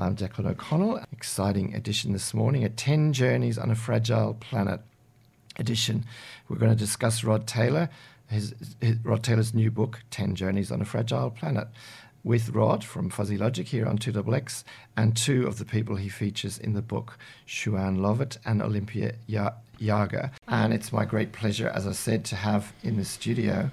I'm Declan O'Connell. Exciting edition this morning, a 10 Journeys on a Fragile Planet edition. We're going to discuss Rod Taylor, his, his, Rod Taylor's new book, 10 Journeys on a Fragile Planet, with Rod from Fuzzy Logic here on 2XX, and two of the people he features in the book, Siwan Lovett and Olympia Yarger. And it's my great pleasure, as I said, to have in the studio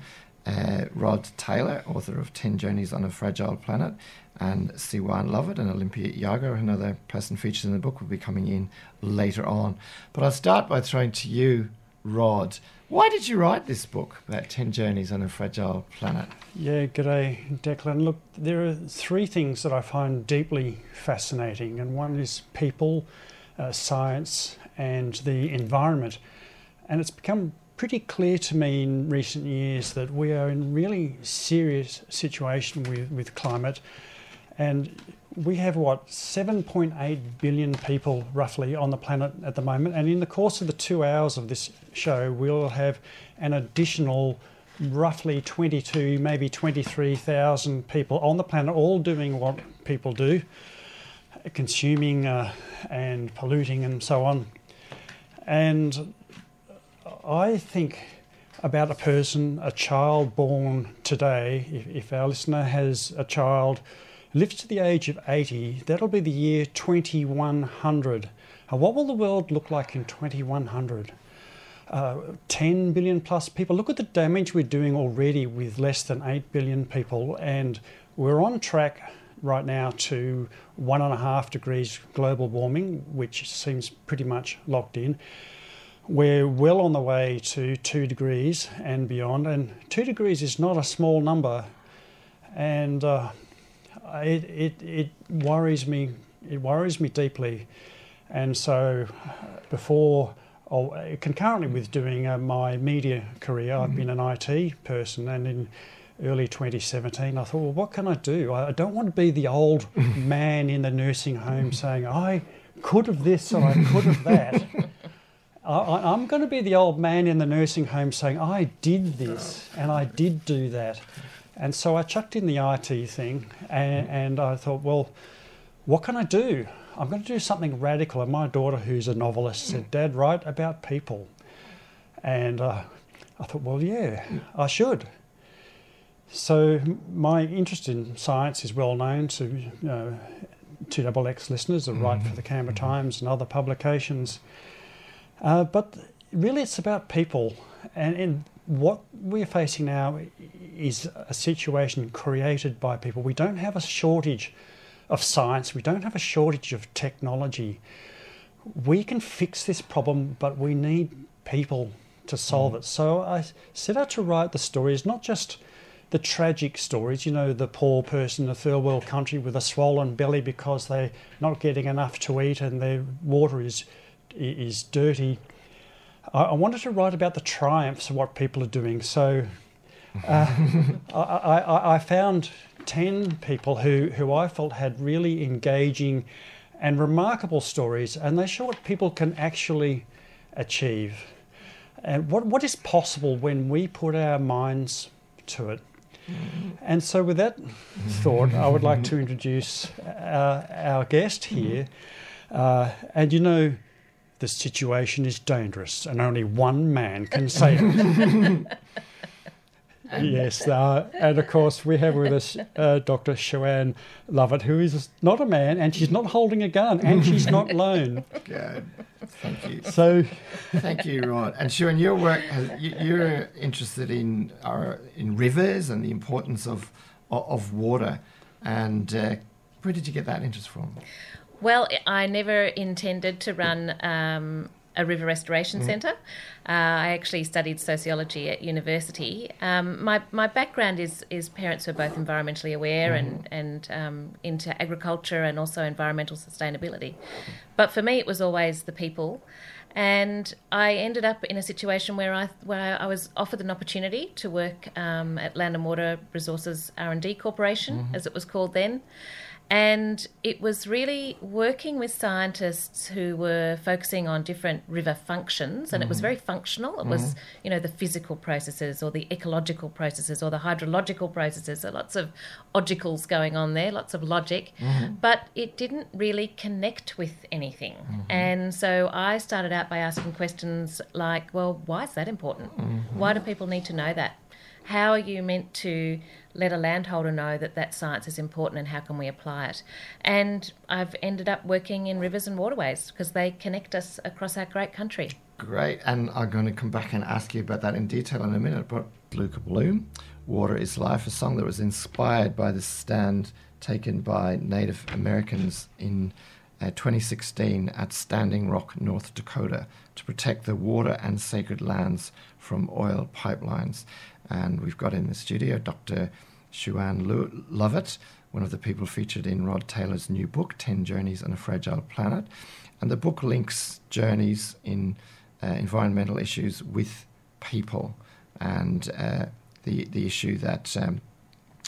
uh, Rod Taylor, author of 10 Journeys on a Fragile Planet, and Siwan Lovett and Olympia Yarger, another person featured in the book, will be coming in later on. But I'll start by throwing to you, Rod. Why did you write this book about 10 Journeys on a Fragile Planet? Yeah, g'day, Declan. Look, there are three things that I find deeply fascinating, and one is people, uh, science, and the environment. And it's become pretty clear to me in recent years that we are in a really serious situation with, with climate. And we have what 7.8 billion people roughly on the planet at the moment. And in the course of the two hours of this show we'll have an additional roughly 22 maybe 23,000 people on the planet all doing what people do consuming uh, and polluting and so on. And I think about a person, a child born today, if, if our listener has a child lives to the age of 80, that'll be the year 2100. Uh, what will the world look like in 2100? Uh, 10 billion plus people. Look at the damage we're doing already with less than 8 billion people, and we're on track right now to one and a half degrees global warming, which seems pretty much locked in. We're well on the way to two degrees and beyond, and two degrees is not a small number. And uh, it, it, it worries me. It worries me deeply, and so before, or concurrently with doing uh, my media career, mm-hmm. I've been an IT person, and in early 2017, I thought, well, what can I do? I don't want to be the old man in the nursing home saying, I could have this or I could have that. I, am going to be the old man in the nursing home saying, I did this and I did do that. And so I chucked in the IT thing and, and I thought, well, what can I do? I'm going to do something radical. And my daughter, who's a novelist, said, Dad, write about people. And uh, I thought, well, yeah, I should. So my interest in science is well known to uh, 2XX listeners that write for the Canberra mm-hmm. Times and other publications. Uh, but really, it's about people. And, and what we're facing now is a situation created by people. We don't have a shortage of science, we don't have a shortage of technology. We can fix this problem, but we need people to solve mm. it. So I set out to write the stories, not just the tragic stories, you know, the poor person in a third world country with a swollen belly because they're not getting enough to eat and their water is is dirty. I, I wanted to write about the triumphs of what people are doing. So uh, I, I, I, found 10 people who, who I felt had really engaging and remarkable stories, and they show what people can actually achieve. And what, what is possible when we put our minds to it. And so, with that thought, I would like to introduce our, our guest here. Uh, and you know, the situation is dangerous and only one man can save it. yes, uh, and of course we have with us uh, Dr. Siwan Lovett, who is not a man, and she's not holding a gun, and she's not alone. Good, thank you. So, thank you, Rod. And Siwan, your work, has, you're interested in our, uh, in rivers and the importance of of water, and uh, where did you get that interest from? Well, I never intended to run um, a river restoration mm. centre. Uh, I actually studied sociology at university. Um, my my background is is parents who are both environmentally aware mm. and and um, into agriculture and also environmental sustainability. But for me, it was always the people. And I ended up in a situation where I where I was offered an opportunity to work um, at Land and Water Resources R and D Corporation, mm-hmm. as it was called then, And it was really working with scientists who were focusing on different river functions, and mm. it was very functional. It mm. was, you know, the physical processes or the ecological processes or the hydrological processes. So lots of logicals going on there, lots of logic, mm-hmm. but it didn't really connect with anything. Mm-hmm. And so I started out by asking questions like, well, why is that important? Mm-hmm. Why do people need to know that? How are you meant to let a landholder know that that science is important and how can we apply it? And I've ended up working in rivers and waterways because they connect us across our great country. Great, and I'm going to come back and ask you about that in detail in a minute. But Luka Bloom, Water is Life, a song that was inspired by the stand taken by Native Americans in uh, 2016 at Standing Rock, North Dakota, to protect the water and sacred lands from oil pipelines. And we've got in the studio Dr. Siwan Lovett, one of the people featured in Rod Taylor's new book, 10 Journeys on a Fragile Planet. And the book links journeys in uh, environmental issues with people. And uh, the, the issue that um,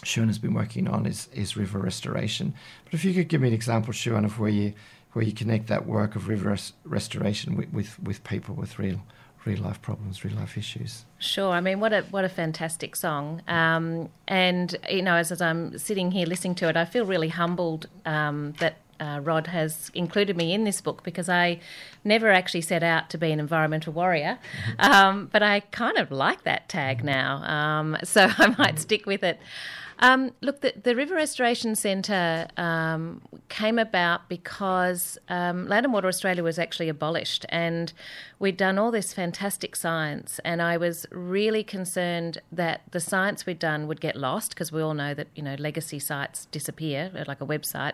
Siwan has been working on is, is river restoration. But if you could give me an example, Siwan, of where you, where you connect that work of river res- restoration with, with, with people, with real real life problems, real life issues. Sure. I mean, what a what a fantastic song. Um, and you know, as, as, I'm sitting here listening to it, I feel really humbled um, that. Uh, Rod has included me in this book because I never actually set out to be an environmental warrior, mm-hmm. um, but I kind of like that tag now, um, so I might mm-hmm. stick with it. Um, look, the, the, River Restoration Centre um, came about because um, Land and Water Australia was actually abolished, and we'd done all this fantastic science. And I was really concerned that the science we'd done would get lost because we all know that you know legacy sites disappear, like a website.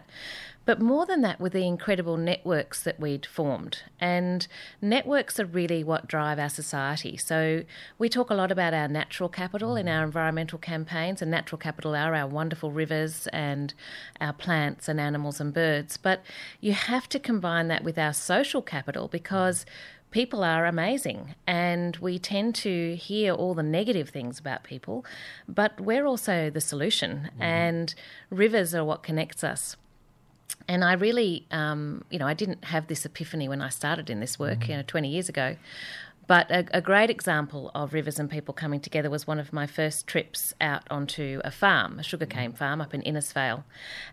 But more than that, with the incredible networks that we'd formed. And networks are really what drive our society. So we talk a lot about our natural capital in our environmental campaigns, and natural capital are our wonderful rivers and our plants and animals and birds. But you have to combine that with our social capital because people are amazing and we tend to hear all the negative things about people, but we're also the solution, mm-hmm. and rivers are what connects us and I really, um, you know, I didn't have this epiphany when I started in this work, mm-hmm. you know, 20 years ago. But a, a, great example of rivers and people coming together was one of my first trips out onto a farm, a sugarcane mm. farm up in Innisfail.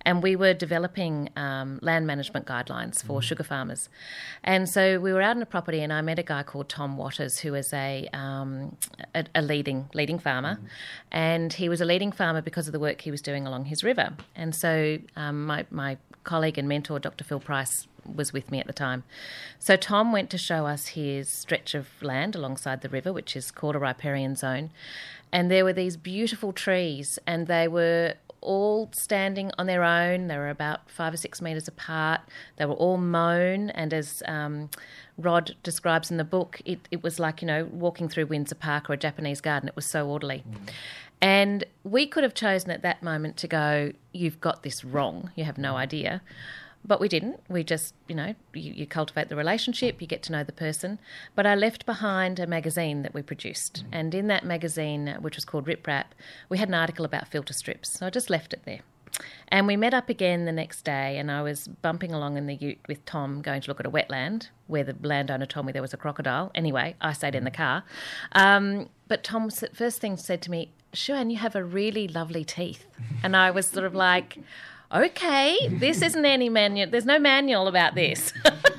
And we were developing um, land management guidelines for mm. sugar farmers. And so we were out on a property, and I met a guy called Tom Waters, who is a, um, a, a, leading, leading farmer. Mm. And he was a leading farmer because of the work he was doing along his river. And so um, my, my colleague and mentor, Dr. Phil Price, was with me at the time. So Tom went to show us his stretch of land alongside the river, which is called a riparian zone. And there were these beautiful trees, and they were all standing on their own. They were about five or six metres apart. They were all mown, and as um, Rod describes in the book, it, it was like, you know, walking through Windsor Park or a Japanese garden. It was so orderly. Mm. And we could have chosen at that moment to go, You've got this wrong. You have no idea. But we didn't. We just, you know, you, you, cultivate the relationship, you get to know the person. But I left behind a magazine that we produced. Mm. And in that magazine, which was called Rip Rap, we had an article about filter strips. So I just left it there. And we met up again the next day, and I was bumping along in the ute with Tom, going to look at a wetland where the landowner told me there was a crocodile. Anyway, I stayed in the car. Um, but Tom, first thing said to me, Siwan, you have a really lovely teeth. And I was sort of like, okay, this isn't any manual, there's no manual about this.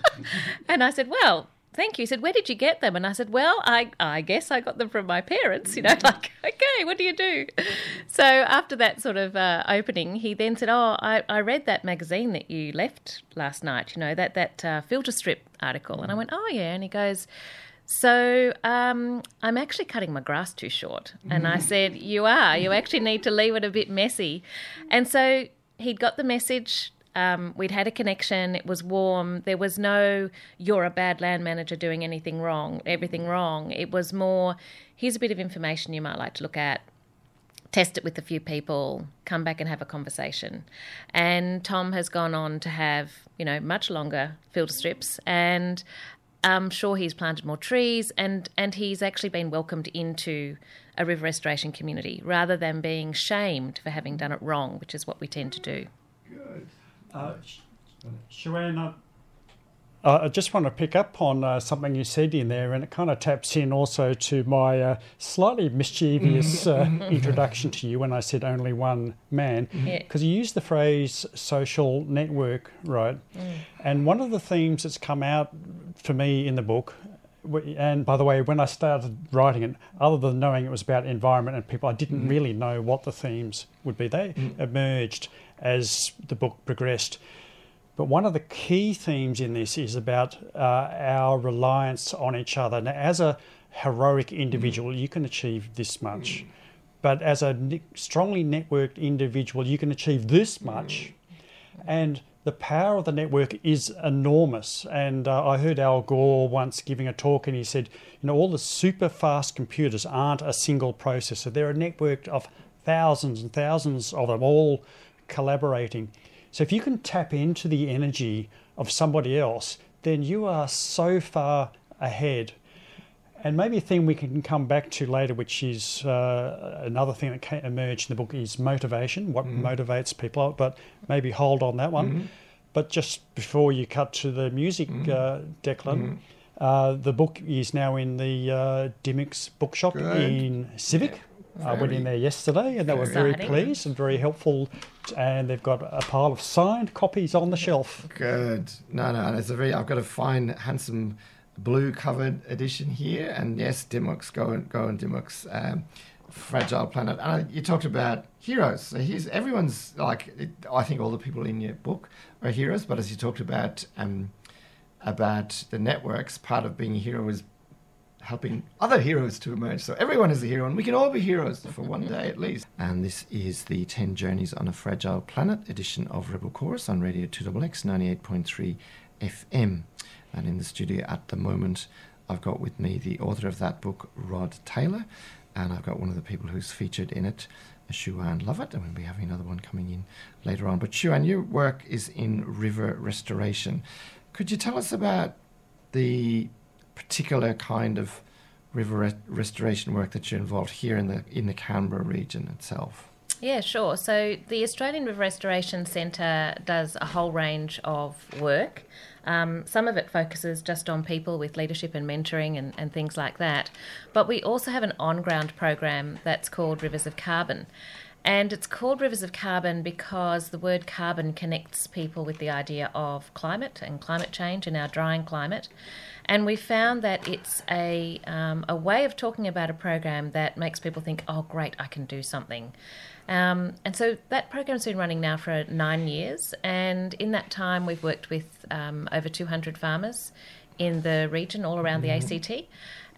and I said, well, thank you. He said, where did you get them? And I said, well, I, I guess I got them from my parents, you know, like, okay, what do you do? So after that sort of uh, opening, he then said, oh, I, I read that magazine that you left last night, you know, that, that uh, filter strip article. And I went, oh, yeah. And he goes, so um, I'm actually cutting my grass too short. And I said, You are. You actually need to leave it a bit messy. And so he'd got the message. Um, we'd had a connection. It was warm. There was no, you're a bad land manager doing anything wrong, everything wrong. It was more, here's a bit of information you might like to look at. Test it with a few people, come back and have a conversation. And Tom has gone on to have, you know, much longer filter strips. And I'm sure he's planted more trees and, and he's actually been welcomed into a river restoration community rather than being shamed for having done it wrong, which is what we tend to do. Good. Uh, Siwan, uh, I just want to pick up on uh, something you said in there, and it kind of taps in also to my uh, slightly mischievous uh, introduction to you when I said only one man, because Yeah. you used the phrase social network, right? And one of the themes that's come out for me in the book, and by the way, when I started writing it, other than knowing it was about environment and people, I didn't really know what the themes would be. They emerged as the book progressed. But one of the key themes in this is about uh, our reliance on each other. Now, as a heroic individual, you can achieve this much. But as a ne- strongly networked individual, you can achieve this much. And the power of the network is enormous. And uh, I heard Al Gore once giving a talk, and he said, you know, all the super fast computers aren't a single processor. They're a network of thousands and thousands of them all collaborating. So if you can tap into the energy of somebody else, then you are so far ahead. And maybe a thing we can come back to later, which is uh, another thing that emerged in the book, is motivation. What motivates people? But maybe hold on that one. But just before you cut to the music, uh, Declan, uh, the book is now in the uh, Dymocks bookshop Good. in Civic. I went in there yesterday, and they were very Exciting. pleased and very helpful. And they've got a pile of signed copies on the shelf. Good. No, no, it's a very. I've got a fine, handsome blue covered edition here, and yes, Dymocks, go and go and Dymocks. Um, Fragile Planet. And uh, you talked about heroes. So here's everyone's like. It, I think all the people in your book are heroes, but as you talked about um, about the networks, part of being a hero is helping other heroes to emerge. So everyone is a hero, and we can all be heroes for one day at least. And this is the 10 Journeys on a Fragile Planet edition of Rebel Chorus on Radio 2XX 98.3 FM. And in the studio at the moment, I've got with me the author of that book, Rod Taylor, and I've got one of the people who's featured in it, Siwan Lovett, and we'll be having another one coming in later on. But Siwan, your work is in river restoration. Could you tell us about the particular kind of river re- restoration work that you're involved here in the in the Canberra region itself? Yeah, sure. So the Australian River Restoration Centre does a whole range of work. Um, some of it focuses just on people with leadership and mentoring and, and things like that. But we also have an on ground program that's called Rivers of Carbon. And it's called Rivers of Carbon because the word carbon connects people with the idea of climate and climate change and our drying climate. And we found that it's a, um, a way of talking about a program that makes people think, oh, great, I can do something. Um, and so that program's been running now for nine years. And in that time, we've worked with um, over 200 farmers in the region, all around the ACT.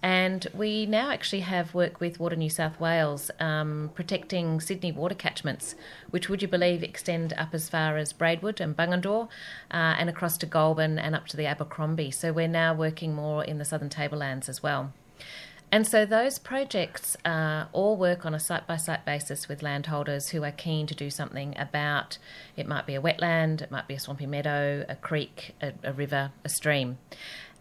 And we now actually have work with Water New South Wales um, protecting Sydney water catchments, which would you believe extend up as far as Braidwood and Bungendore uh, and across to Goulburn and up to the Abercrombie. So we're now working more in the southern tablelands as well. And so those projects uh, all work on a site by site basis with landholders who are keen to do something about it might be a wetland, it might be a swampy meadow, a creek, a, a river, a stream.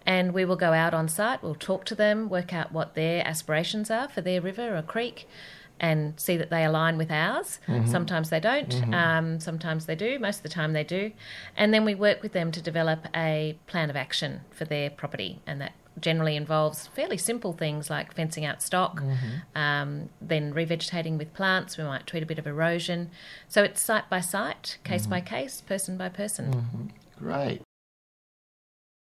And we will go out on site, we'll talk to them, work out what their aspirations are for their river or creek, and see that they align with ours. Mm-hmm. Sometimes they don't, mm-hmm. um, sometimes they do, most of the time they do. And then we work with them to develop a plan of action for their property, and that generally involves fairly simple things like fencing out stock, mm-hmm. um, then revegetating with plants. We might treat a bit of erosion. So it's site by site, case by case, person by person. Great.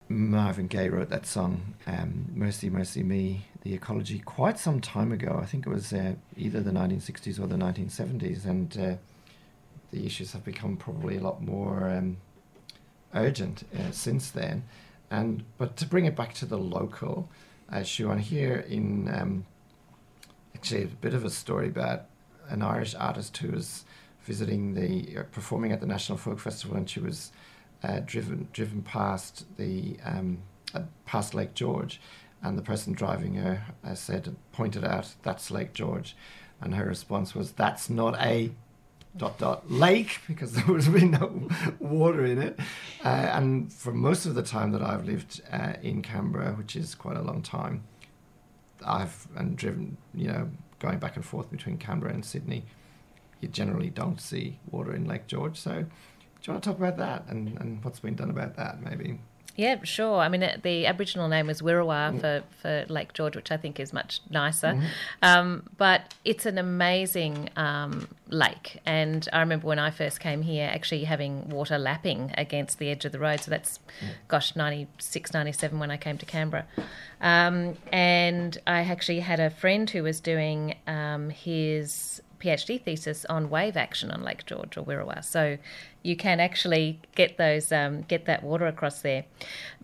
Marvin Gaye wrote that song, um, Mercy, Mercy Me, the ecology, quite some time ago. I think it was uh, either the 1960s or the 1970s, and uh, the issues have become probably a lot more um, urgent uh, since then. And But to bring it back to the local, uh, Siwan, here in um, actually a bit of a story about an Irish artist who was visiting the, uh, performing at the National Folk Festival, and she was uh, driven driven past the um, uh, past Lake George, and the person driving her uh, said pointed out that's Lake George, and her response was that's not a dot dot lake because there was really no water in it, uh, and for most of the time that I've lived uh, in Canberra, which is quite a long time, I've and driven you know going back and forth between Canberra and Sydney, you generally don't see water in Lake George, so you want to talk about that and, and what's been done about that, maybe? Yeah, sure. I mean, uh, the Aboriginal name was Weereewa mm. for, for Lake George, which I think is much nicer. Mm-hmm. Um, but it's an amazing um, lake. And I remember when I first came here, actually having water lapping against the edge of the road. So that's, mm. gosh, 96, 97 when I came to Canberra. Um, and I actually had a friend who was doing um, his PhD thesis on wave action on Lake George or Weereewa. So you can actually get those um, get that water across there.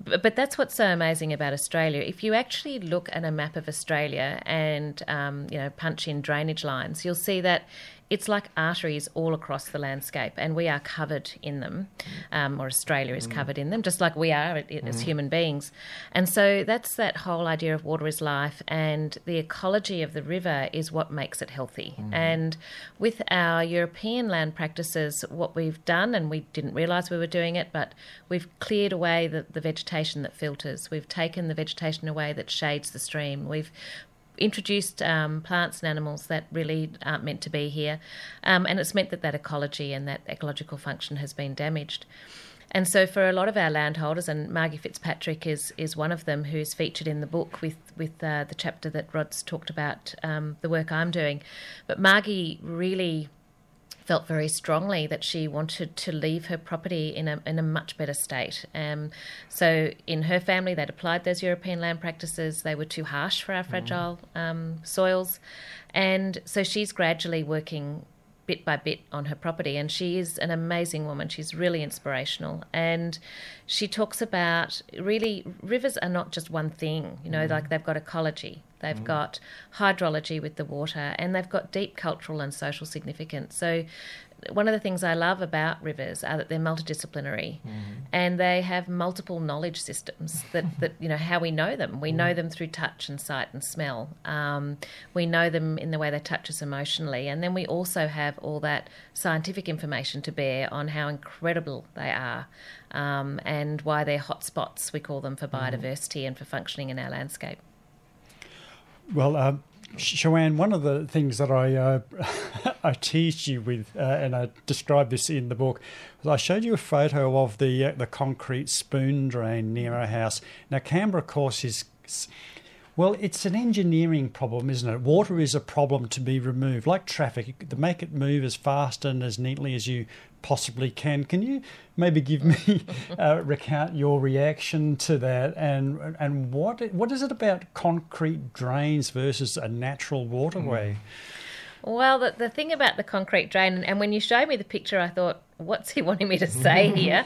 But, but, that's what's so amazing about Australia. If you actually look at a map of Australia and um, you know punch in drainage lines, you'll see that it's like arteries all across the landscape, and we are covered in them, um, or Australia is mm. covered in them, just like we are as mm. human beings. And so that's that whole idea of water is life, and the ecology of the river is what makes it healthy. Mm. And with our European land practices, what we've done, and we didn't realise we were doing it, but we've cleared away the, the vegetation that filters, we've taken the vegetation away that shades the stream, we've introduced um, plants and animals that really aren't meant to be here, um, and it's meant that that ecology and that ecological function has been damaged. And so, for a lot of our landholders, and Margie Fitzpatrick is is one of them, who's featured in the book with with uh, the chapter that Rod's talked about um, the work I'm doing. But Margie really felt very strongly that she wanted to leave her property in a in a much better state. Um, so in her family, they'd applied those European land practices. They were too harsh for our mm. fragile um, soils, and so she's gradually working bit by bit on her property. And she is an amazing woman. She's really inspirational. And she talks about really rivers are not just one thing, you know, mm. like they've got ecology, they've mm. got hydrology with the water, and they've got deep cultural and social significance. So one of the things I love about rivers are that they're multidisciplinary mm-hmm. and they have multiple knowledge systems that, that, you know, how we know them. We mm know them through touch and sight and smell. Um, we know them in the way they touch us emotionally. And then we also have all that scientific information to bear on how incredible they are um, and why they're hotspots, we call them, for mm biodiversity mm and for functioning in our landscape. Well, um, Joanne, one of the things that I uh, I teased you with, uh, and I described this in the book, was I showed you a photo of the uh, the concrete spoon drain near our house. Now, Canberra, of course, is well, it's an engineering problem, isn't it? Water is a problem to be removed, like traffic. To make it move as fast and as neatly as you possibly can. Can you maybe give me uh, recount your reaction to that and and what what is it about concrete drains versus a natural waterway? Mm. Well, the, the thing about the concrete drain, and when you showed me the picture, I thought, what's he wanting me to say here?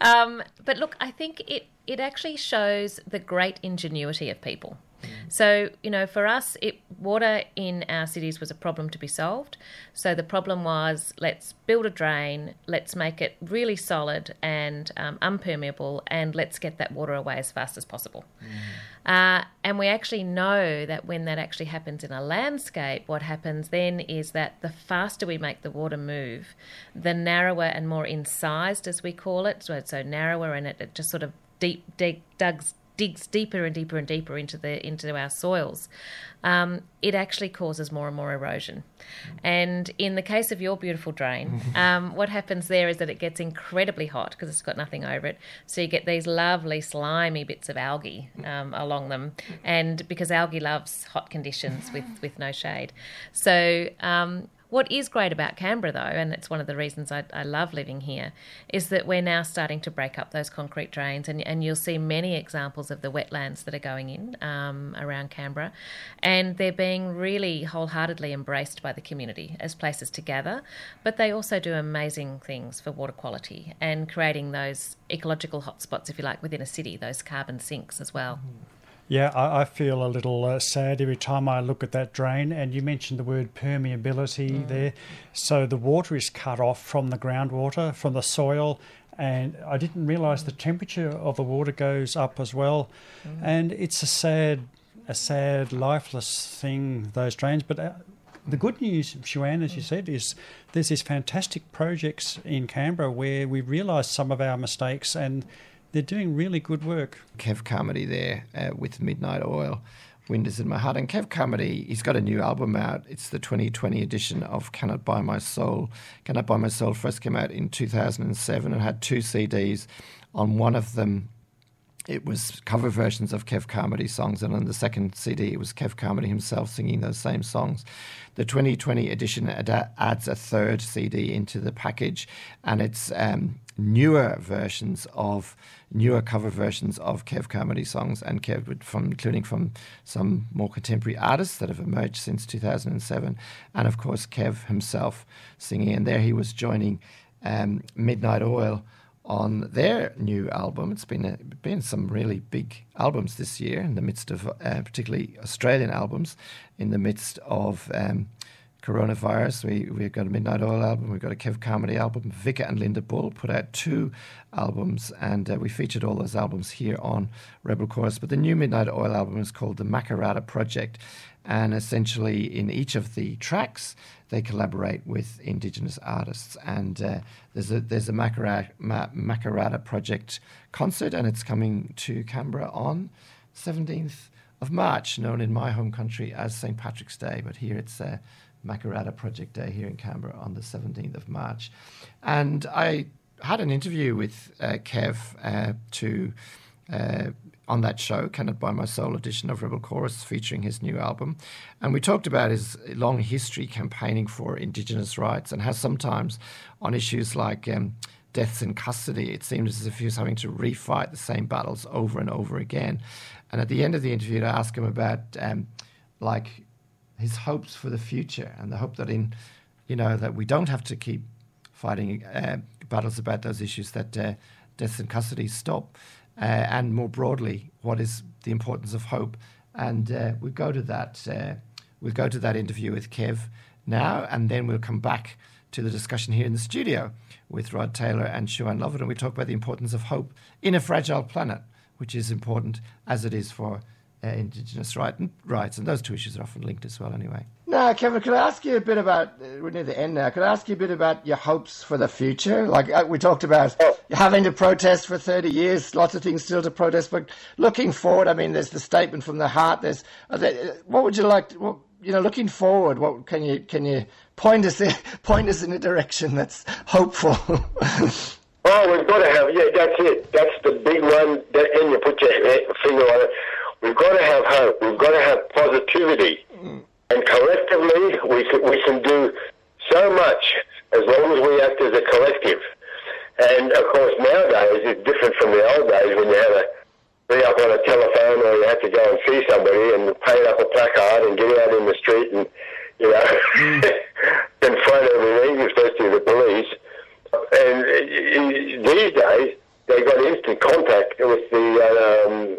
Um, but look, I think it, it actually shows the great ingenuity of people. So, you know, for us, it, water in our cities was a problem to be solved. So the problem was let's build a drain, let's make it really solid and um, unpermeable, and let's get that water away as fast as possible. Mm. Uh, and we actually know that when that actually happens in a landscape, what happens then is that the faster we make the water move, the narrower and more incised, as we call it, so, it's so narrower and it, it just sort of deep dig, digs digs deeper and deeper and deeper into the into our soils, um, it actually causes more and more erosion. And in the case of your beautiful drain, um, what happens there is that it gets incredibly hot because it's got nothing over it. So you get these lovely slimy bits of algae um, along them, and because algae loves hot conditions with with no shade, so um, what is great about Canberra, though, and it's one of the reasons I, I, love living here, is that we're now starting to break up those concrete drains, and, and you'll see many examples of the wetlands that are going in um, around Canberra, and they're being really wholeheartedly embraced by the community as places to gather, but they also do amazing things for water quality and creating those ecological hotspots, if you like, within a city, those carbon sinks as well. Mm. Yeah, I, I feel a little uh, sad every time I look at that drain. And you mentioned the word permeability mm. there. So the water is cut off from the groundwater, from the soil. And I didn't realise the temperature of the water goes up as well. Mm. And it's a sad, a sad, lifeless thing, those drains. But uh, the good news, Joanne, as you said, is there's these fantastic projects in Canberra where we realise some of our mistakes and they're doing really good work. Kev Carmody there uh, with Midnight Oil Wind is in My Heart. And Kev Carmody, he's got a new album out. It's the 2020 edition of Cannot Buy My Soul. Cannot Buy My Soul first came out in 2007 and had two CDs. On one of them, it was cover versions of Kev Carmody songs, and on the second CD, it was Kev Carmody himself singing those same songs. The 2020 edition ad- adds a third CD into the package, and it's um, newer versions of newer cover versions of Kev Carmody songs, and Kev, from including from some more contemporary artists that have emerged since 2007, and of course Kev himself singing. And there he was joining um, Midnight Oil on their new album. It's been a, been some really big albums this year in the midst of, uh, particularly Australian albums, in the midst of um, coronavirus. We we've got a Midnight Oil album. We've got a Kev Carmody album. Vika and Linda Bull put out two albums, and uh, we featured all those albums here on Rebel Chorus. But the new Midnight Oil album is called the Makarrata Project, and essentially in each of the tracks they collaborate with Indigenous artists. And uh, there's a there's a Makarrata, Makarrata Project concert, and it's coming to Canberra on 17th of March, known in my home country as St Patrick's Day, but here it's uh, Makarrata Project Day here in Canberra on the 17th of March. And I had an interview with uh, Kev uh, to uh, on that show, Cannot Buy My Soul edition of Rebel Chorus, featuring his new album. And we talked about his long history campaigning for Indigenous rights and how sometimes on issues like um, deaths in custody, it seemed as if he was having to refight the same battles over and over again. And at the end of the interview, I asked him about um, like his hopes for the future and the hope that in, you know, that we don't have to keep fighting uh, battles about those issues, that uh, deaths in custody stop uh, and more broadly, what is the importance of hope? And uh, we go to that. Uh, we'll go to that interview with Kev now, and then we'll come back to the discussion here in the studio with Rod Taylor and Siwan Lovett, and we talk about the importance of hope in a fragile planet, which is important as it is for uh, Indigenous right, rights, and those two issues are often linked as well, anyway. Now, Kevin, could I ask you a bit about? Uh, we're near the end now. Could I ask you a bit about your hopes for the future? Like uh, we talked about having to protest for thirty years, lots of things still to protest, but looking forward. I mean, there's the statement from the heart. There's there, what would you like? To, what, you know, looking forward, what can you can you point us in, point us in a direction that's hopeful? oh, we've got to have yeah, that's it. That's the big one. That, and you put your finger on it We've got to have hope. We've got to have positivity. Mm. And collectively, we can, we can do so much as long as we act as a collective. And of course, nowadays it's different from the old days when you had to be up on a telephone or you had to go and see somebody and paint up a placard and get out in the street and, you know, mm. confront everything, especially the police. And uh, these days, they've got instant contact with the um,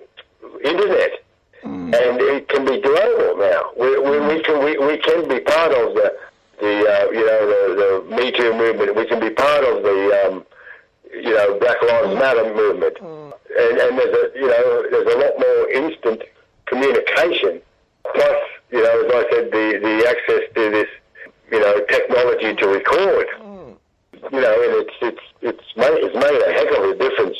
internet, mm. and it can be global now. We, we, we can we, we can be part of the the uh, you know the, the Me Too movement. We can be part of the um, you know Black Lives Matter movement, mm. and and there's a you know there's a lot more instant communication. Plus, you know, as I said, the the access to this you know technology to record. Mm. You know, and it's it's it's made it's made a heck of a difference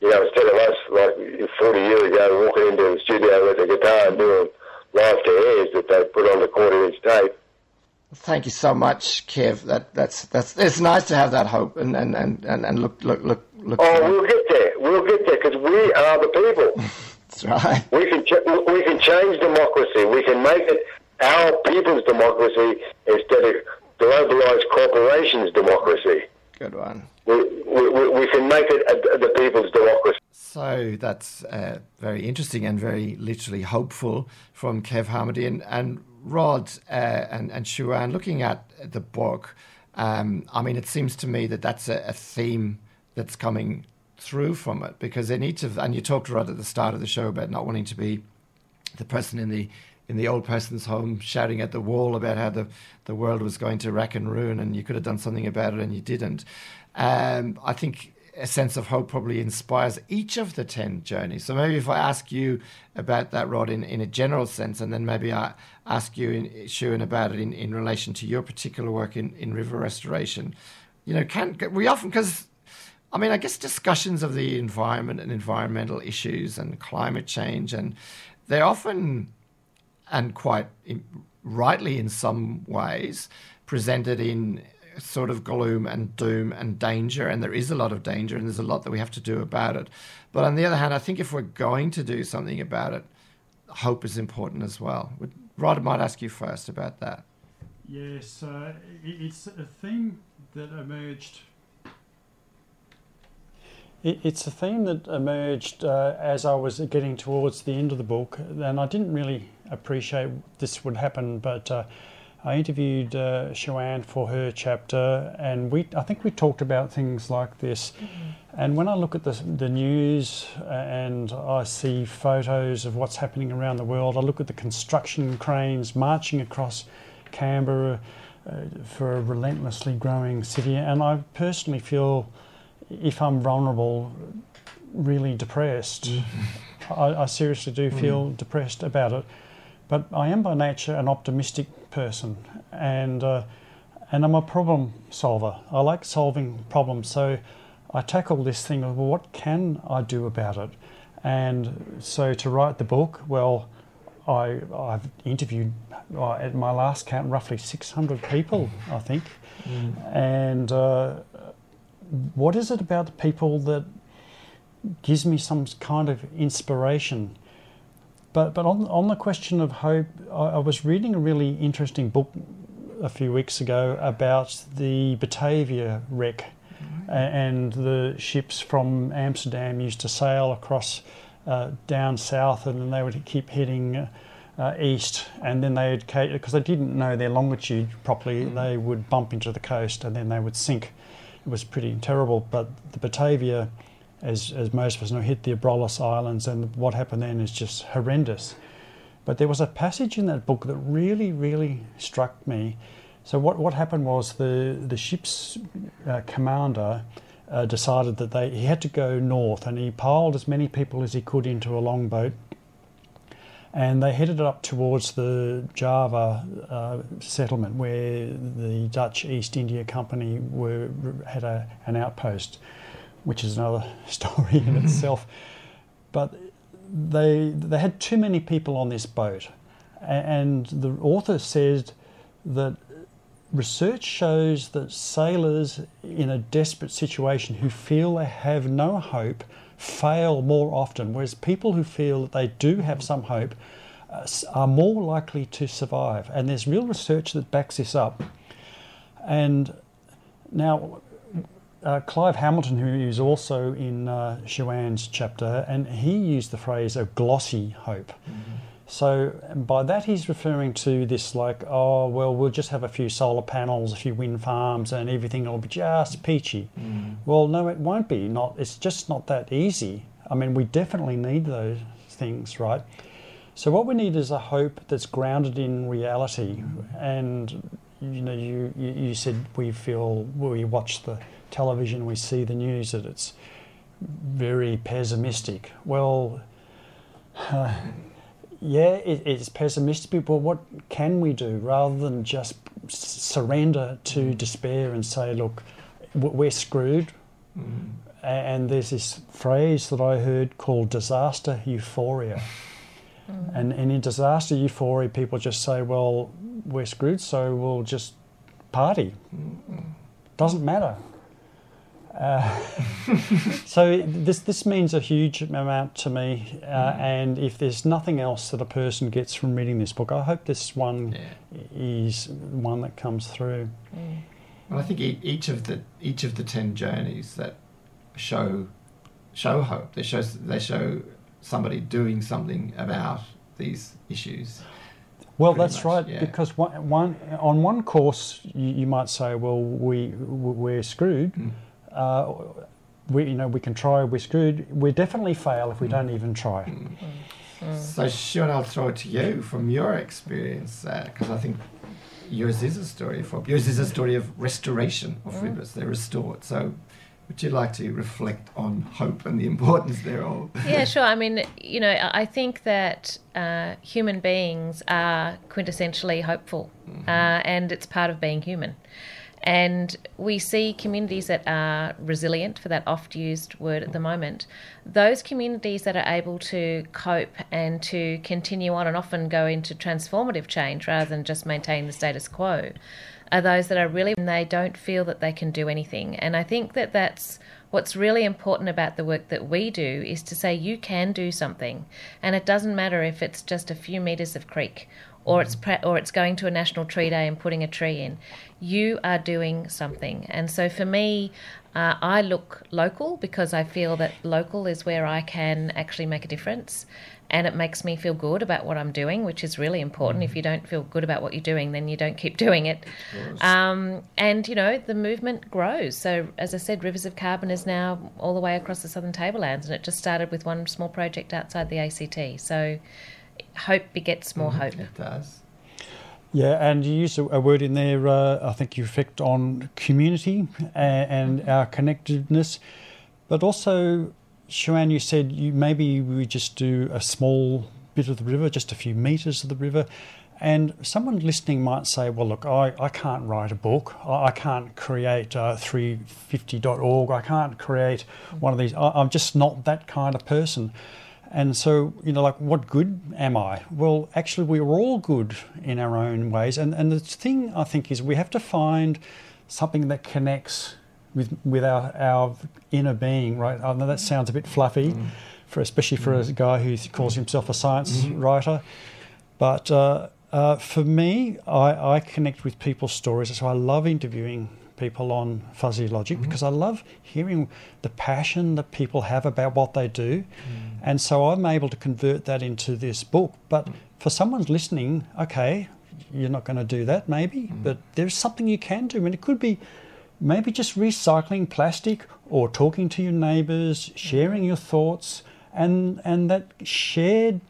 you know, instead of us like 40 years ago walking into the studio with a guitar and doing live to airs that they put on the quarter inch tape. Thank you so much, Kev. That that's that's it's nice to have that hope and and and and, look look look look. Oh, we'll get there. We'll get there because we are the people. that's right. We can ch- we can change democracy. We can make it our people's democracy instead of globalized corporations' democracy. Good one. We, we, we can make it a, the people's democracy. So that's uh, very interesting and very literally hopeful from Kev Carmody and, and Rod uh, and, and Siwan. Looking at the book, um, I mean, it seems to me that that's a, a, theme that's coming through from it because in each of, and you talked Rod at the start of the show about not wanting to be the person in the in the old person's home shouting at the wall about how the, the world was going to rack and ruin and you could have done something about it and you didn't. Um, I think a sense of hope probably inspires each of the 10 journeys. So maybe if I ask you about that, Rod, in, in a general sense, and then maybe I ask you, in, Siwan, about it in, in relation to your particular work in, in river restoration, you know, can we often, because I mean, I guess discussions of the environment and environmental issues and climate change, and they're often and quite rightly in some ways, presented in sort of gloom and doom and danger, and there is a lot of danger, and there's a lot that we have to do about it. But on the other hand, I think if we're going to do something about it, hope is important as well. Rod might ask you first about that. Yes, uh, it's a theme that emerged. It's a theme that emerged uh, as I was getting towards the end of the book, and I didn't really appreciate this would happen, but uh, I interviewed uh, for her chapter, and we I think we talked about things like this. Mm-hmm. And when I look at the, the news and I see photos of what's happening around the world, I look at the construction cranes marching across Canberra uh, for a relentlessly growing city, and I personally feel, if I'm vulnerable, really depressed. Mm-hmm. I, I, seriously do feel mm. depressed about it. But I am by nature an optimistic person, and uh, and I'm a problem solver. I like solving problems, so I tackle this thing of well, what can I do about it? And so to write the book, well, I I've interviewed uh, at my last count roughly 600 people, I think, mm. and uh, what is it about the people that gives me some kind of inspiration? But but on on the question of hope, I, I was reading a really interesting book a few weeks ago about the Batavia wreck, mm-hmm. and the ships from Amsterdam used to sail across uh, down south, and then they would keep heading. Uh, east, and then they'd because they didn't know their longitude properly, mm. they would bump into the coast and then they would sink. It was pretty terrible. But the Batavia as, as most of us know, hit the Abrolhos Islands, and what happened then is just horrendous. But there was a passage in that book that really, really struck me. So what, what happened was the, the ship's uh, commander uh, decided that they, he had to go north, and he piled as many people as he could into a longboat, and they headed up towards the Java uh, settlement where the Dutch East India Company were, had a, an outpost which is another story in mm-hmm. itself. But they they had too many people on this boat, and the author said that research shows that sailors in a desperate situation who feel they have no hope fail more often, whereas people who feel that they do have some hope uh, are more likely to survive. And there's real research that backs this up. And now, uh, Clive Hamilton, who is also in uh, chapter, and he used the phrase a glossy hope. Mm-hmm. So by that he's referring to this like, oh well, we'll just have a few solar panels, a few wind farms, and everything will be just peachy. Mm. Well, no, it won't be. Not. It's just not that easy. I mean, we definitely need those things, right? So what we need is a hope that's grounded in reality. Mm. And you know, you you said we feel we watch the television, we see the news that it's very pessimistic. Well, uh, yeah, it, it's pessimistic, but what can we do rather than just surrender to despair and say, look, we're screwed? Mm. And there's this phrase that I heard called disaster euphoria. Mm. And, and in disaster euphoria, people just say, well, we're screwed, so we'll just party. Mm. Doesn't matter. Uh, so this this means a huge amount to me, uh, mm. and if there's nothing else that a person gets from reading this book, I hope this one yeah. is one that comes through. Mm. Well, I think each of the each of the ten journeys that show show hope. They show they show somebody doing something about these issues. Well, that's much, right. Yeah. Because one, one on one course, you, you, might say, "Well, we we're screwed." Mm uh, we, you know, we can try, we're screwed. We definitely fail if we don't even try. Mm. Mm. So, Sean, I'll throw it to you from your experience, because uh, I think yours is a story for yours is a story of restoration of mm. rivers. They're restored. So, would you like to reflect on hope and the importance thereof? yeah, sure. I mean, you know, I think that uh, human beings are quintessentially hopeful, mm-hmm. uh, and it's part of being human. And we see communities that are resilient, for that oft used word at the moment. Those communities that are able to cope and to continue on and often go into transformative change rather than just maintain the status quo are those that are really, they don't feel that they can do anything. And I think that that's what's really important about the work that we do is to say you can do something. And it doesn't matter if it's just a few metres of creek or it's pre- or it's going to a national tree day and putting a tree in. You are doing something, and so for me, uh, I look local because I feel that local is where I can actually make a difference, and it makes me feel good about what I'm doing, which is really important. If you don't feel good about what you're doing, then you don't keep doing it. Um, and you know the movement grows. So as I said, Rivers of Carbon is now all the way across the Southern Tablelands, and it just started with one small project outside the ACT. So hope begets more hope. It does. Yeah, and you used a, a word in there, uh, I think you reflect on community and, and our connectedness, but also, Siwan, you said you maybe we just do a small bit of the river, just a few metres of the river. And someone listening might say, well, look, I, I can't write a book. I, I can't create uh, 350.org. I can't create one of these. I, I'm just not that kind of person. And so, you know, like, what good am I? Well, actually, we're all good in our own ways. And, and the thing I think is we have to find something that connects with, with our, our inner being, right? I know that sounds a bit fluffy, mm. for especially for mm. a guy who calls himself a science mm. writer. But uh, uh, for me, I, I connect with people's stories. So I love interviewing people on fuzzy logic mm-hmm. because I love hearing the passion that people have about what they do. Mm. And so I'm able to convert that into this book. But mm. for someone listening, okay, you're not going to do that maybe, mm. but there's something you can do. And it could be maybe just recycling plastic or talking to your neighbors, sharing your thoughts, and, and that shared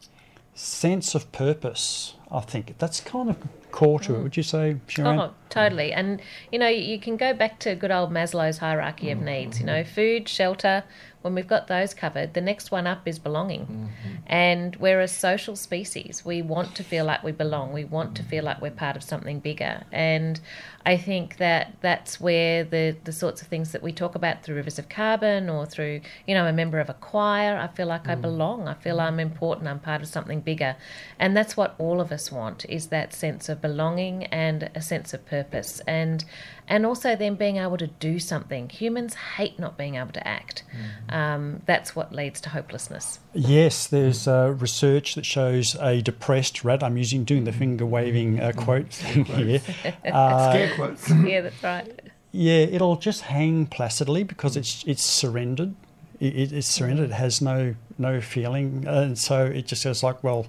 sense of purpose. I think that's kind of core to it. Would you say, Siwan? Oh, totally. And you know, you can go back to good old Maslow's hierarchy of needs. You know, food, shelter. When we've got those covered, the next one up is belonging. Mm-hmm. And we're a social species. We want to feel like we belong. We want to feel like we're part of something bigger. And I think that that's where the, the sorts of things that we talk about through Rivers of Carbon or through, you know, a member of a choir, I feel like mm. I belong. I feel I'm important. I'm part of something bigger. And that's what all of us want is that sense of belonging and a sense of purpose. And and also then being able to do something. Humans hate not being able to act. Mm. Um, that's what leads to hopelessness. Yes, there's uh, research that shows a depressed rat. I'm using doing the finger waving uh, quote thing here. Uh, quotes. yeah, that's right. Yeah, it'll just hang placidly because it's it's surrendered. It, it's surrendered. It has no no feeling, and so it just says like, well,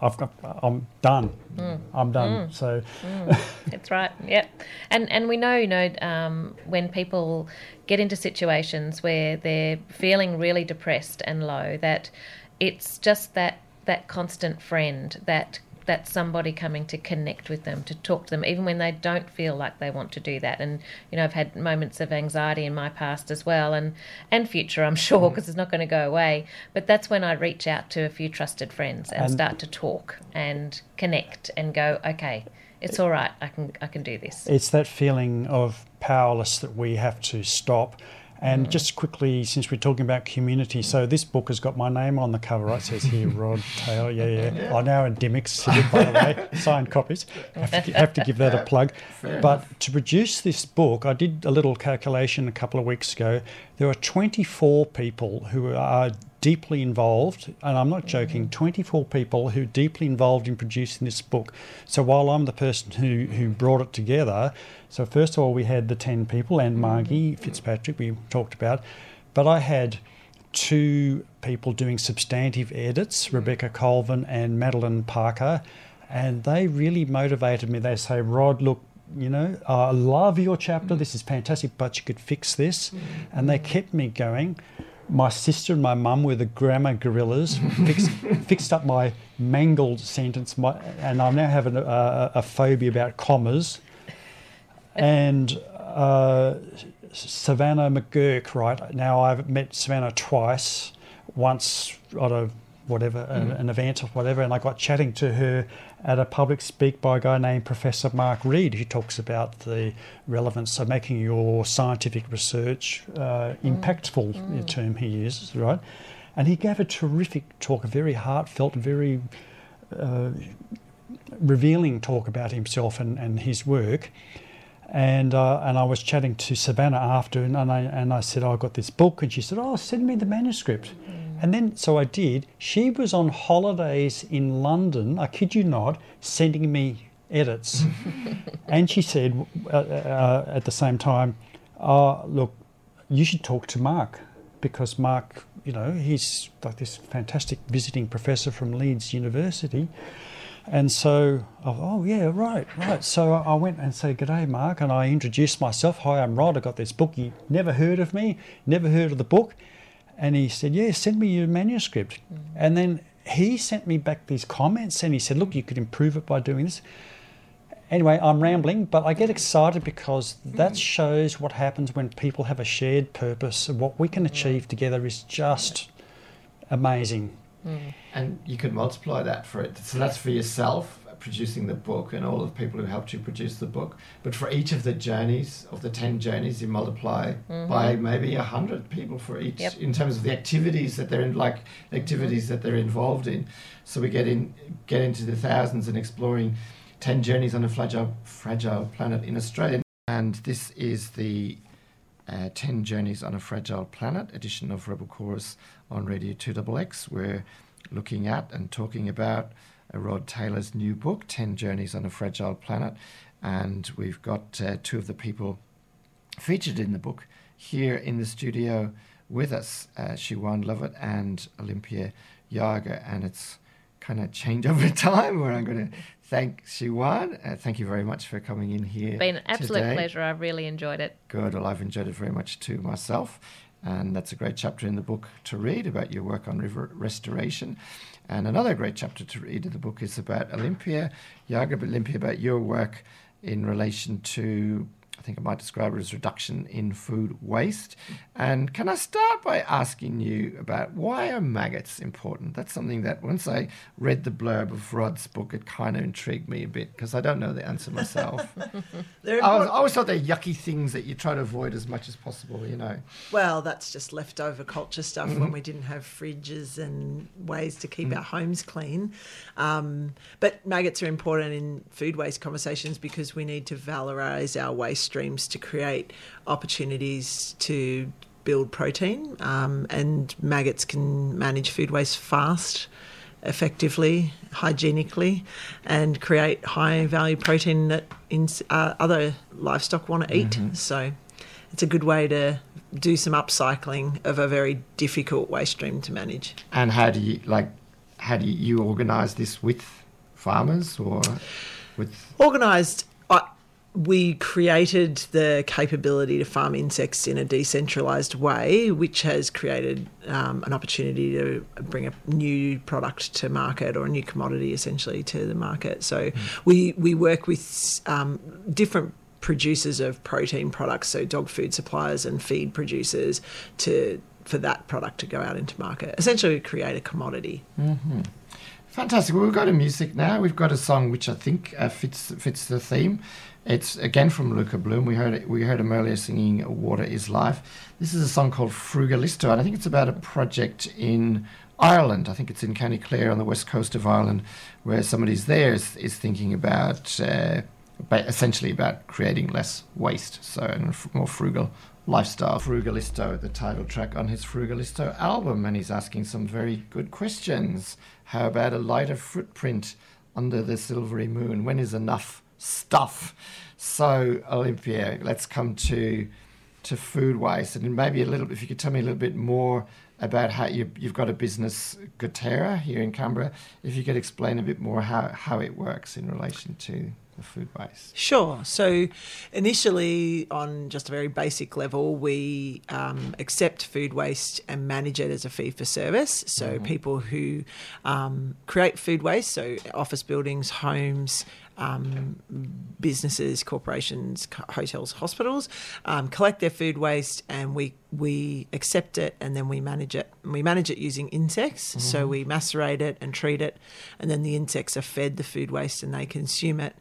I've got, I'm done. Mm. I'm done. Mm. So mm. that's right. Yep. And and we know, you know, um, when people get into situations where they're feeling really depressed and low, that it's just that that constant friend that that's somebody coming to connect with them, to talk to them, even when they don't feel like they want to do that. And you know, I've had moments of anxiety in my past as well, and and future, I'm sure, because mm. it's not going to go away. But that's when I reach out to a few trusted friends and, and start to talk and connect and go, okay, it's all right. I can I can do this. It's that feeling of powerless that we have to stop and mm. just quickly, since we're talking about community, so this book has got my name on the cover, right? It says here, Rod Taylor. Yeah, yeah. yeah. I now in Dymocks, by the way, signed copies. I have to, have to give that a plug. Fair but enough. to produce this book, I did a little calculation a couple of weeks ago. There are 24 people who are deeply involved, and I'm not joking, mm-hmm. 24 people who are deeply involved in producing this book. So while I'm the person who, who brought it together, so first of all, we had the 10 people and mm-hmm. Margie Fitzpatrick, we talked about, but I had two people doing substantive edits, mm-hmm. Rebecca Colvin and Madeline Parker, and they really motivated me. They say, Rod, look, you know, I love your chapter. Mm-hmm. This is fantastic, but you could fix this. And they kept me going. My sister and my mum were the grammar gorillas, fixed, fixed up my mangled sentence, my, and I now have a, a, a phobia about commas and uh, Savannah McGurk, right? Now I've met Savannah twice, once at a whatever, an, an event or whatever, and I got chatting to her at a public speak by a guy named Professor Mark Reed, who talks about the relevance of making your scientific research uh, impactful, the term he uses, right? And he gave a terrific talk, a very heartfelt, very uh, revealing talk about himself and, and his work. And uh, and I was chatting to Savannah after, and I and I said, oh, I got this book, and she said, oh, send me the manuscript. And then so I did. She was on holidays in London. I kid you not, sending me edits, and she said uh, uh, at the same time, oh, look, you should talk to Mark because Mark, you know, he's like this fantastic visiting professor from Leeds University. And so, oh, oh, yeah, right, right. So I went and said, G'day, Mark. And I introduced myself. Hi, I'm Rod. I got this book. You never heard of me, never heard of the book. And he said, Yeah, send me your manuscript. Mm. And then he sent me back these comments and he said, Look, you could improve it by doing this. Anyway, I'm rambling, but I get excited because mm. that shows what happens when people have a shared purpose. And what we can mm. achieve together is just amazing. And you can multiply that for it. So that's for yourself producing the book and all of the people who helped you produce the book. But for each of the journeys, of the 10 journeys, you multiply by maybe a 100 people for each Yep. in terms of the activities that they're in, like activities that they're involved in. So we get in get into the thousands and exploring 10 journeys on a fragile, fragile planet in Australia. And this is the uh, 10 Journeys on a Fragile Planet edition of Rebel Chorus on Radio 2XX. We're looking at and talking about Rod Taylor's new book, 10 Journeys on a Fragile Planet. And we've got uh, two of the people featured in the book here in the studio with us, uh, Siwan Lovett and Olympia Yarger. And it's kind of change over time where I'm going to thank Siwan. Uh, thank you very much for coming in here. It's been an absolute today. pleasure. I've really enjoyed it. Good. Well, I've enjoyed it very much too myself. And that's a great chapter in the book to read about your work on river restoration. And another great chapter to read in the book is about Olympia, Yarger Olympia, about your work in relation to, I think I might describe it as reduction in food waste. And can I start by asking you about why are maggots important? That's something that once I read the blurb of Rod's book, it kind of intrigued me a bit because I don't know the answer myself. I, was, I always thought they're yucky things that you try to avoid as much as possible, you know. Well, that's just leftover culture stuff Mm-hmm. when we didn't have fridges and ways to keep Mm. our homes clean. Um, but maggots are important in food waste conversations because we need to valorise our waste streams to create opportunities to build protein. Um, and maggots can manage food waste fast. Effectively, hygienically, and create high value protein that in, uh, other livestock want to eat. Mm-hmm. So, it's a good way to do some upcycling of a very difficult waste stream to manage. And how do you like? How do you, organise this with farmers or with? Organised, we created the capability to farm insects in a decentralised way, which has created um, an opportunity to bring a new product to market or a new commodity essentially to the market. So we, we work with um, different producers of protein products, so dog food suppliers and feed producers, to for that product to go out into market. Essentially, we create a commodity. Fantastic. Well, we've got a music now. We've got a song which I think uh, fits fits the theme. It's again from Luka Bloom. We heard it, we heard him earlier singing "Water Is Life." This is a song called Frugalisto, and I think it's about a project in Ireland. I think it's in County Clare on the west coast of Ireland, where somebody's there is, is thinking about uh, essentially about creating less waste, so a f- more frugal lifestyle. Frugalisto, the title track on his Frugalisto album, and he's asking some very good questions. How about a lighter footprint under the silvery moon? When is enough stuff? So, Olympia, let's come to to food waste, and maybe a little. If you could tell me a little bit more about how you, you've got a business, Goterra, here in Canberra. If you could explain a bit more how, how it works in relation to food waste? Sure. So, initially, on just a very basic level, we um, accept food waste and manage it as a fee for service. So, people who um, create food waste, so office buildings, homes, um, businesses, corporations, co- hotels, hospitals, um, collect their food waste, and we we accept it, and then we manage it. And we manage it using insects. So we macerate it and treat it, and then the insects are fed the food waste, and they consume it.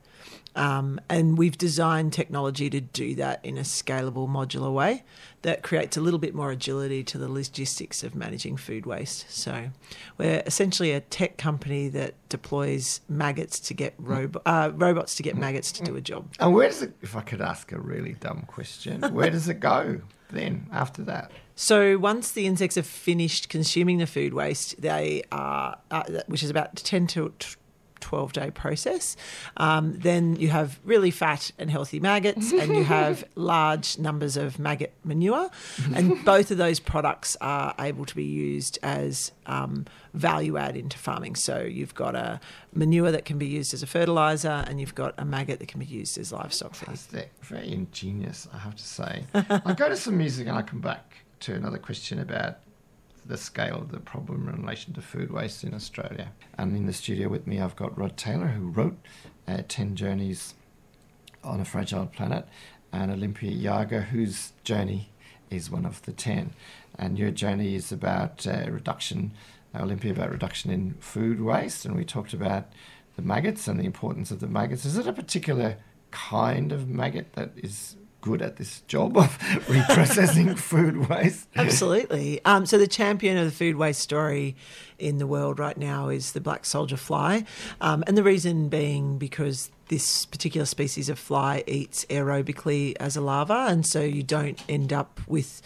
Um, and we've designed technology to do that in a scalable, modular way that creates a little bit more agility to the logistics of managing food waste. So, we're essentially a tech company that deploys maggots to get robo- uh, robots to get maggots to do a job. And where does it, if I could ask a really dumb question, where does it go then after that? So once the insects have finished consuming the food waste, they are, uh, which is about ten to t- 12 day process. Um, then you have really fat and healthy maggots, and you have large numbers of maggot manure. And both of those products are able to be used as um, value add into farming. So you've got a manure that can be used as a fertilizer, and you've got a maggot that can be used as livestock feed. Very ingenious, I have to say. I'll go to some music and I'll come back to another question about the scale of the problem in relation to food waste in Australia. And in the studio with me, I've got Rod Taylor, who wrote uh, 10 Journeys on a Fragile Planet, and Olympia Yarger, whose journey is one of the 10. And your journey is about uh, reduction, Olympia, about reduction in food waste. And we talked about the maggots and the importance of the maggots. Is it a particular kind of maggot that is good at this job of reprocessing food waste? Absolutely. Um, so the champion of the food waste story in the world right now is the black soldier fly, um, and the reason being because this particular species of fly eats aerobically as a larva, and so you don't end up with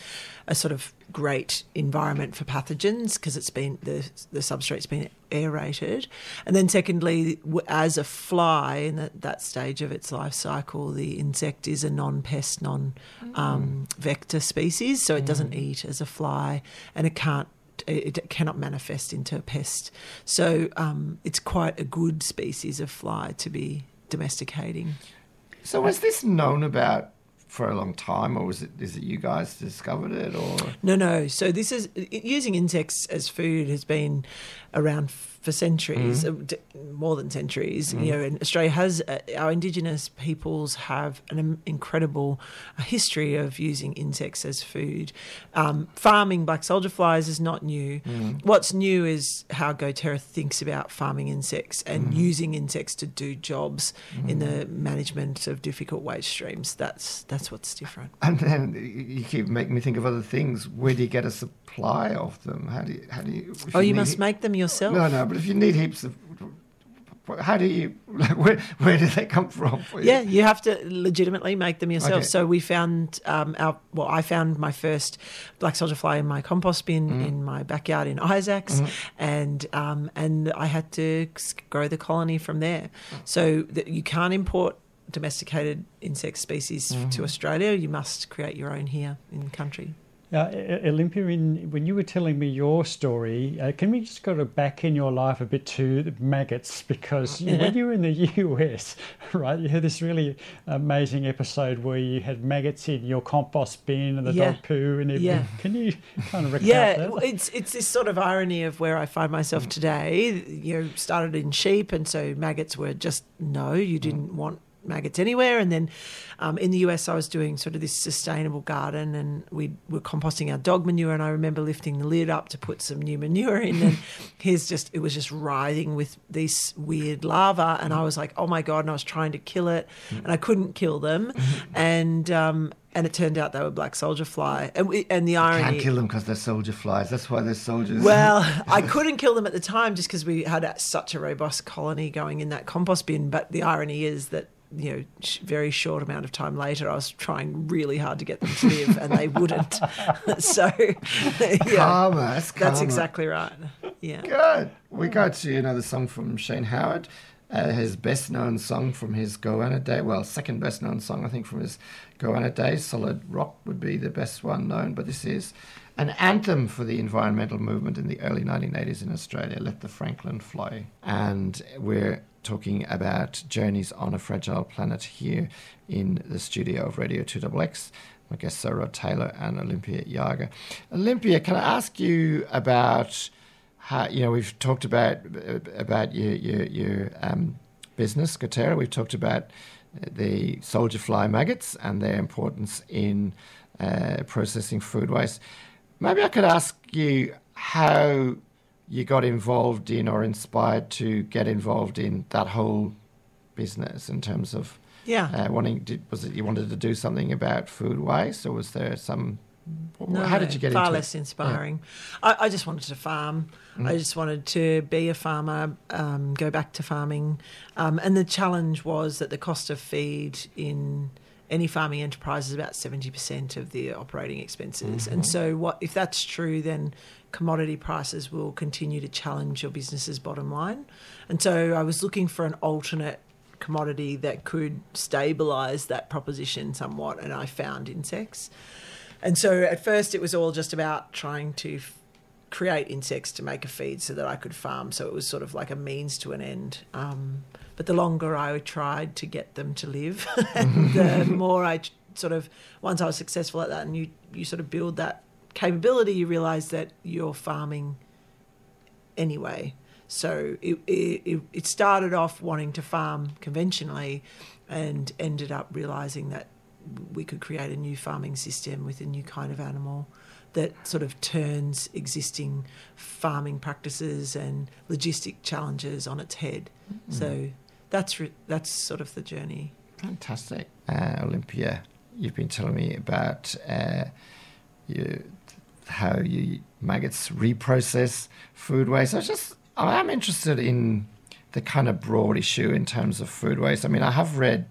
a sort of great environment for pathogens because it's been the the substrate's been aerated, and then secondly, as a fly in that, that stage of its life cycle, the insect is a non-pest, non-vector um, mm. species, so it doesn't mm. eat as a fly, and it can't it cannot manifest into a pest. So um, it's quite a good species of fly to be domesticating. So was this known about for a long time, or was it is it you guys discovered it, or No, no. So this is using insects as food has been around for centuries, hmm. uh, d- more than centuries. You hmm. know, and Australia has uh, our Indigenous peoples have an incredible history of using insects as food. Um, farming black soldier flies is not new. Hmm. What's new is how GoTerra thinks about farming insects and using insects to do jobs in the management of difficult waste streams. That's that's what's different. and then you keep making me think of other things. Where do you get a supply of them? How do you how do you? Oh, you need must he- make them yourself. No, no. But if you need heaps of, how do you? Where where do they come from? Yeah, you have to legitimately make them yourself. Okay. So we found um, our well, I found my first black soldier fly in my compost bin Mm-hmm. in my backyard in Isaacs, and um, and I had to grow the colony from there. Mm. So that you can't import domesticated insect species Mm-hmm. to Australia. You must create your own here in the country. O- Olympia, in, when you were telling me your story, uh, can we just go to back in your life a bit to the maggots? Because you- when you were in the US, right, you had this really amazing episode where you had maggots in your compost bin and the Yeah. dog poo and everything. Yeah. Can you kind of recount Yeah, that? it's it's this sort of irony of where I find myself today. You know, started in sheep, and so maggots were just no, you didn't want maggots anywhere. And then um, in the US, I was doing sort of this sustainable garden, and we were composting our dog manure. And I remember lifting the lid up to put some new manure in, and here's just it was just writhing with these weird larvae, and I was like, oh my god! And I was trying to kill it, and I couldn't kill them, and um, and it turned out they were black soldier fly, and we, and the irony. You can't kill them because they're soldier flies. That's why they're soldiers. Well, I couldn't kill them at the time just because we had such a robust colony going in that compost bin. But the irony is that you know, very short amount of time later, I was trying really hard to get them to live, and they wouldn't. so, yeah, karma. That's, that's exactly right. Yeah. Good. We go to another song from Shane Howard. Uh, his best known song from his Goanna Day, well, second best known song, I think, from his Goanna Day, Solid Rock would be the best one known, but this is an anthem for the environmental movement in the early 1980s in Australia, Let the Franklin Fly. And we're talking about Journeys on a Fragile Planet here in the studio of Radio 2XX. My guests Rod Taylor and Olympia Yarger. Olympia, can I ask you about how, you know, we've talked about about your, your, your um, business, Goterra. We've talked about the soldier fly maggots and their importance in uh, processing food waste. Maybe I could ask you how you got involved in or inspired to get involved in that whole business in terms of yeah uh, wanting to, was it you wanted to do something about food waste or was there some no, how did you get far less it? inspiring. Yeah. I, I, just wanted to farm. Mm. I just wanted to be a farmer, um, go back to farming, um, and the challenge was that the cost of feed in any farming enterprise is about seventy percent of the operating expenses. Mm-hmm. And so, what if that's true? Then commodity prices will continue to challenge your business's bottom line. And so, I was looking for an alternate commodity that could stabilize that proposition somewhat, and I found insects. And so at first it was all just about trying to f- create insects to make a feed so that I could farm. So it was sort of like a means to an end. Um, but the longer I tried to get them to live, and the more I sort of once I was successful at that, and you you sort of build that capability, you realise that you're farming anyway. So it, it, it started off wanting to farm conventionally, and ended up realising that we could create a new farming system with a new kind of animal that sort of turns existing farming practices and logistic challenges on its head. Mm-hmm. So that's re- that's sort of the journey. Fantastic, uh, Olympia. You've been telling me about uh, you, how you maggots reprocess food waste. I just I am interested in the kind of broad issue in terms of food waste. I mean, I have read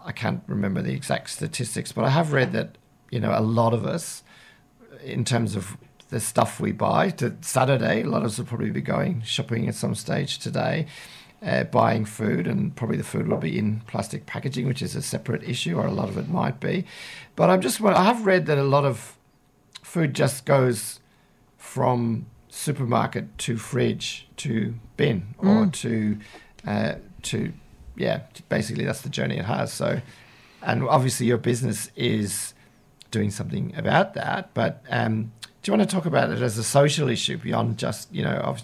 I can't remember the exact statistics, but I have read that you know a lot of us, in terms of the stuff we buy, to Saturday, a lot of us will probably be going shopping at some stage today, uh, buying food, and probably the food will be in plastic packaging, which is a separate issue, or a lot of it might be. But I'm just I have read that a lot of food just goes from supermarket to fridge to bin mm. or to uh, to yeah, basically that's the journey it has. So, and obviously your business is doing something about that. But um, do you want to talk about it as a social issue beyond just you know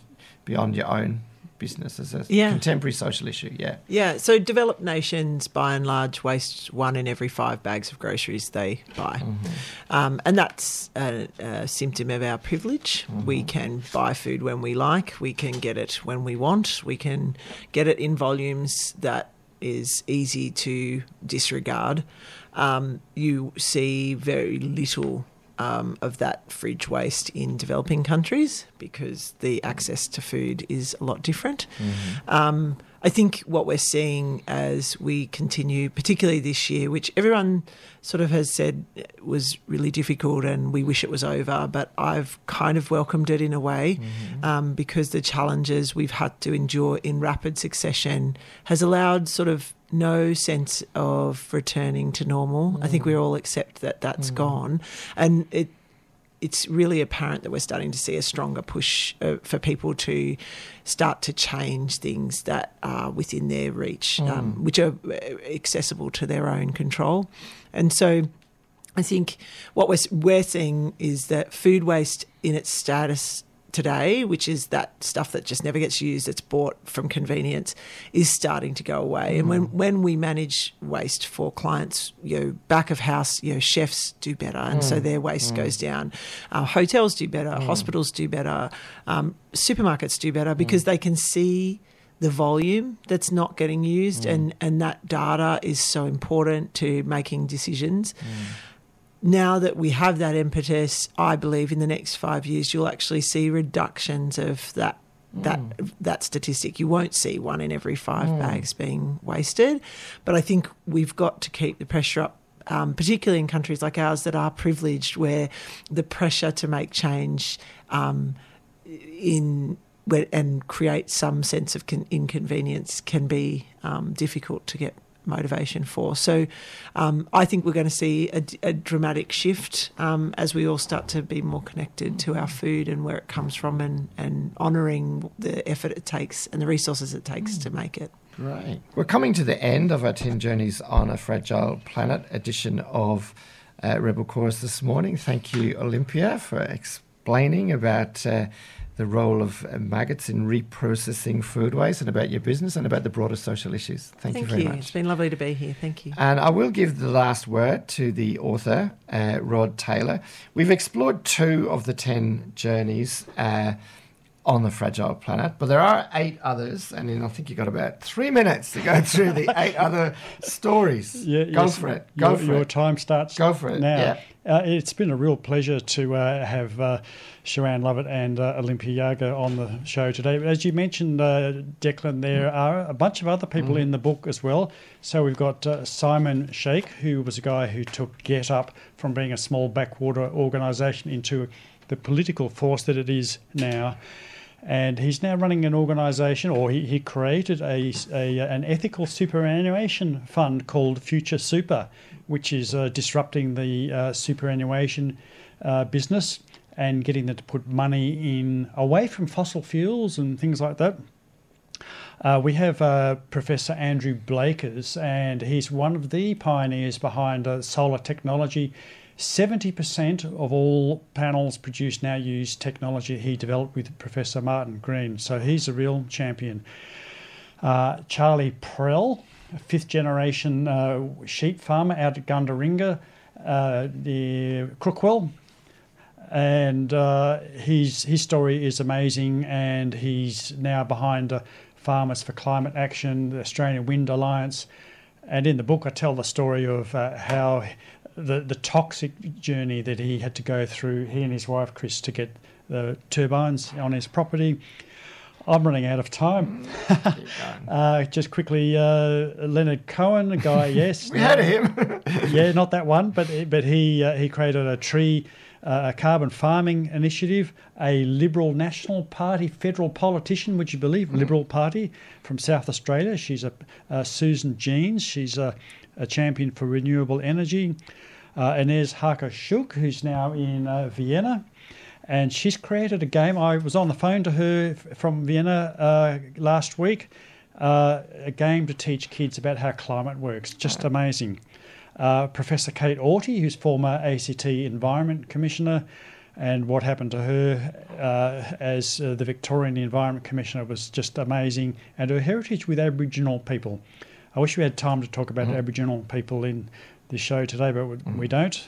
beyond your own business as a yeah. contemporary social issue. Yeah. Yeah. So developed nations, by and large, waste one in every five bags of groceries they buy, mm-hmm. um, and that's a, a, symptom of our privilege. Mm-hmm. We can buy food when we like. We can get it when we want. We can get it in volumes that is easy to disregard. Um, you see very little um, of that fridge waste in developing countries because the access to food is a lot different. Mm-hmm. Um, I think what we're seeing as we continue, particularly this year, which everyone sort of has said was really difficult and we wish it was over, but I've kind of welcomed it in a way mm-hmm. um, because the challenges we've had to endure in rapid succession has allowed sort of no sense of returning to normal. Mm. I think we all accept that that's mm. gone, and it it's really apparent that we're starting to see a stronger push uh, for people to start to change things that are within their reach, mm. um, which are uh, accessible to their own control, and so. I think what we're, we're seeing is that food waste in its status today, which is that stuff that just never gets used, that's bought from convenience, is starting to go away. Mm. And when, mm. when we manage waste for clients, you know, back of house, you know, chefs do better, and mm. so their waste mm. goes down. Uh, hotels do better, mm. hospitals do better, um, supermarkets do better because mm. they can see the volume that's not getting used, and, and that data is so important to making decisions now that we have that impetus, I believe in the next five years you'll actually see reductions of that that mm. that statistic. You won't see one in every five mm. bags being wasted, but I think we've got to keep the pressure up. Um, particularly in countries like ours that are privileged, where the pressure to make change um, in and create some sense of con- inconvenience can be um, difficult to get motivation for. So um, I think we're going to see a, a dramatic shift um, as we all start to be more connected to our food and where it comes from and, and honouring the effort it takes and the resources it takes to make it. Right. We're coming to the end of our 10 Journeys on a Fragile Planet edition of uh, Rebel Chorus this morning. Thank you, Olympia, for explaining about. Uh, the role of uh, maggots in reprocessing food waste and about your business and about the broader social issues. Thank, Thank you very you. much. It's been lovely to be here. Thank you. And I will give the last word to the author, uh, Rod Taylor. We've explored two of the 10 journeys. Uh, on the fragile planet, but there are eight others, and then I think you've got about three minutes to go through the eight other stories. Yeah, go yes, for it. Go your, for your it. time starts Go for it, now. yeah. Uh, it's been a real pleasure to uh, have uh, Siwan Lovett and uh, Olympia Yarger on the show today. As you mentioned, uh, Declan, there are a bunch of other people in the book as well. So we've got uh, Simon Sheikh, who was a guy who took Get Up from being a small backwater organisation into the political force that it is now and he's now running an organisation, or he, he created a, a an ethical superannuation fund called Future Super, which is uh, disrupting the uh, superannuation uh, business and getting them to put money in away from fossil fuels and things like that. Uh, we have uh, Professor Andrew Blakers, and he's one of the pioneers behind uh, solar technology. 70% of all panels produced now use technology he developed with Professor Martin Green, so he's a real champion. Uh, Charlie Prell, a fifth generation uh, sheep farmer out at Gundaringa, uh, the Crookwell, and uh, his his story is amazing, and he's now behind uh, Farmers for Climate Action, the Australian Wind Alliance, and in the book I tell the story of uh, how the the toxic journey that he had to go through, he and his wife Chris, to get the turbines on his property. I'm running out of time. uh, just quickly, uh, Leonard Cohen, a guy, yes, We had him. yeah, not that one, but but he uh, he created a tree, uh, a carbon farming initiative. A Liberal National Party federal politician, would you believe? Liberal Party from South Australia. She's a uh, Susan Jeanes. She's a, a champion for renewable energy. Uh, Ines Harker Schuch, who's now in uh, Vienna. And she's created a game. I was on the phone to her from Vienna uh, last week. Uh, a game to teach kids about how climate works. Just amazing. Uh, Professor Kate Auty, who's former ACT Environment Commissioner, and what happened to her uh, as uh, the Victorian Environment Commissioner was just amazing, and her heritage with Aboriginal people. I wish we had time to talk about Aboriginal people in the show today, but we, we don't.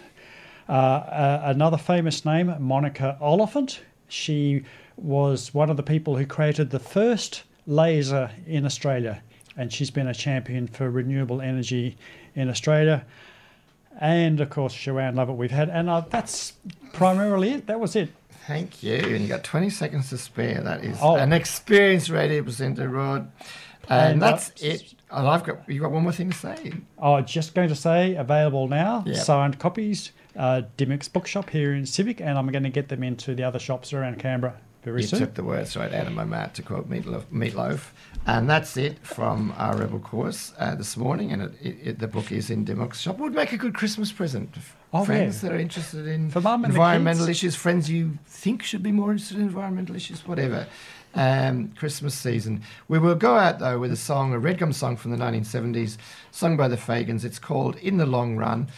Uh, uh, another famous name, Monica Oliphant. She was one of the people who created the first laser in Australia, and she's been a champion for renewable energy in Australia. And of course, Siwan Lovett we've had, and uh, that's primarily it. That was it. Thank you. And you got 20 seconds to spare. That is Oh. an experienced radio presenter, Rod. And, And, uh, that's it. And I've got you got one more thing to say. Oh, just going to say available now, Yep. signed copies, uh, Dymocks Bookshop here in Civic, and I'm going to get them into the other shops around Canberra very You soon. took the words right out of my mouth to quote Meatloaf. Meatloaf. And that's it from our Rebel Chorus uh, this morning. And it, it, it, the book is in Dymocks shop. Would make a good Christmas present. Oh, friends yeah. that are interested in For mum and the environmental issues, friends you think should be more interested in environmental issues, whatever. Um, Christmas season. We will go out though with a song, a Red Gum song from the 1970s, sung by the Fagans. It's called In the Long Run.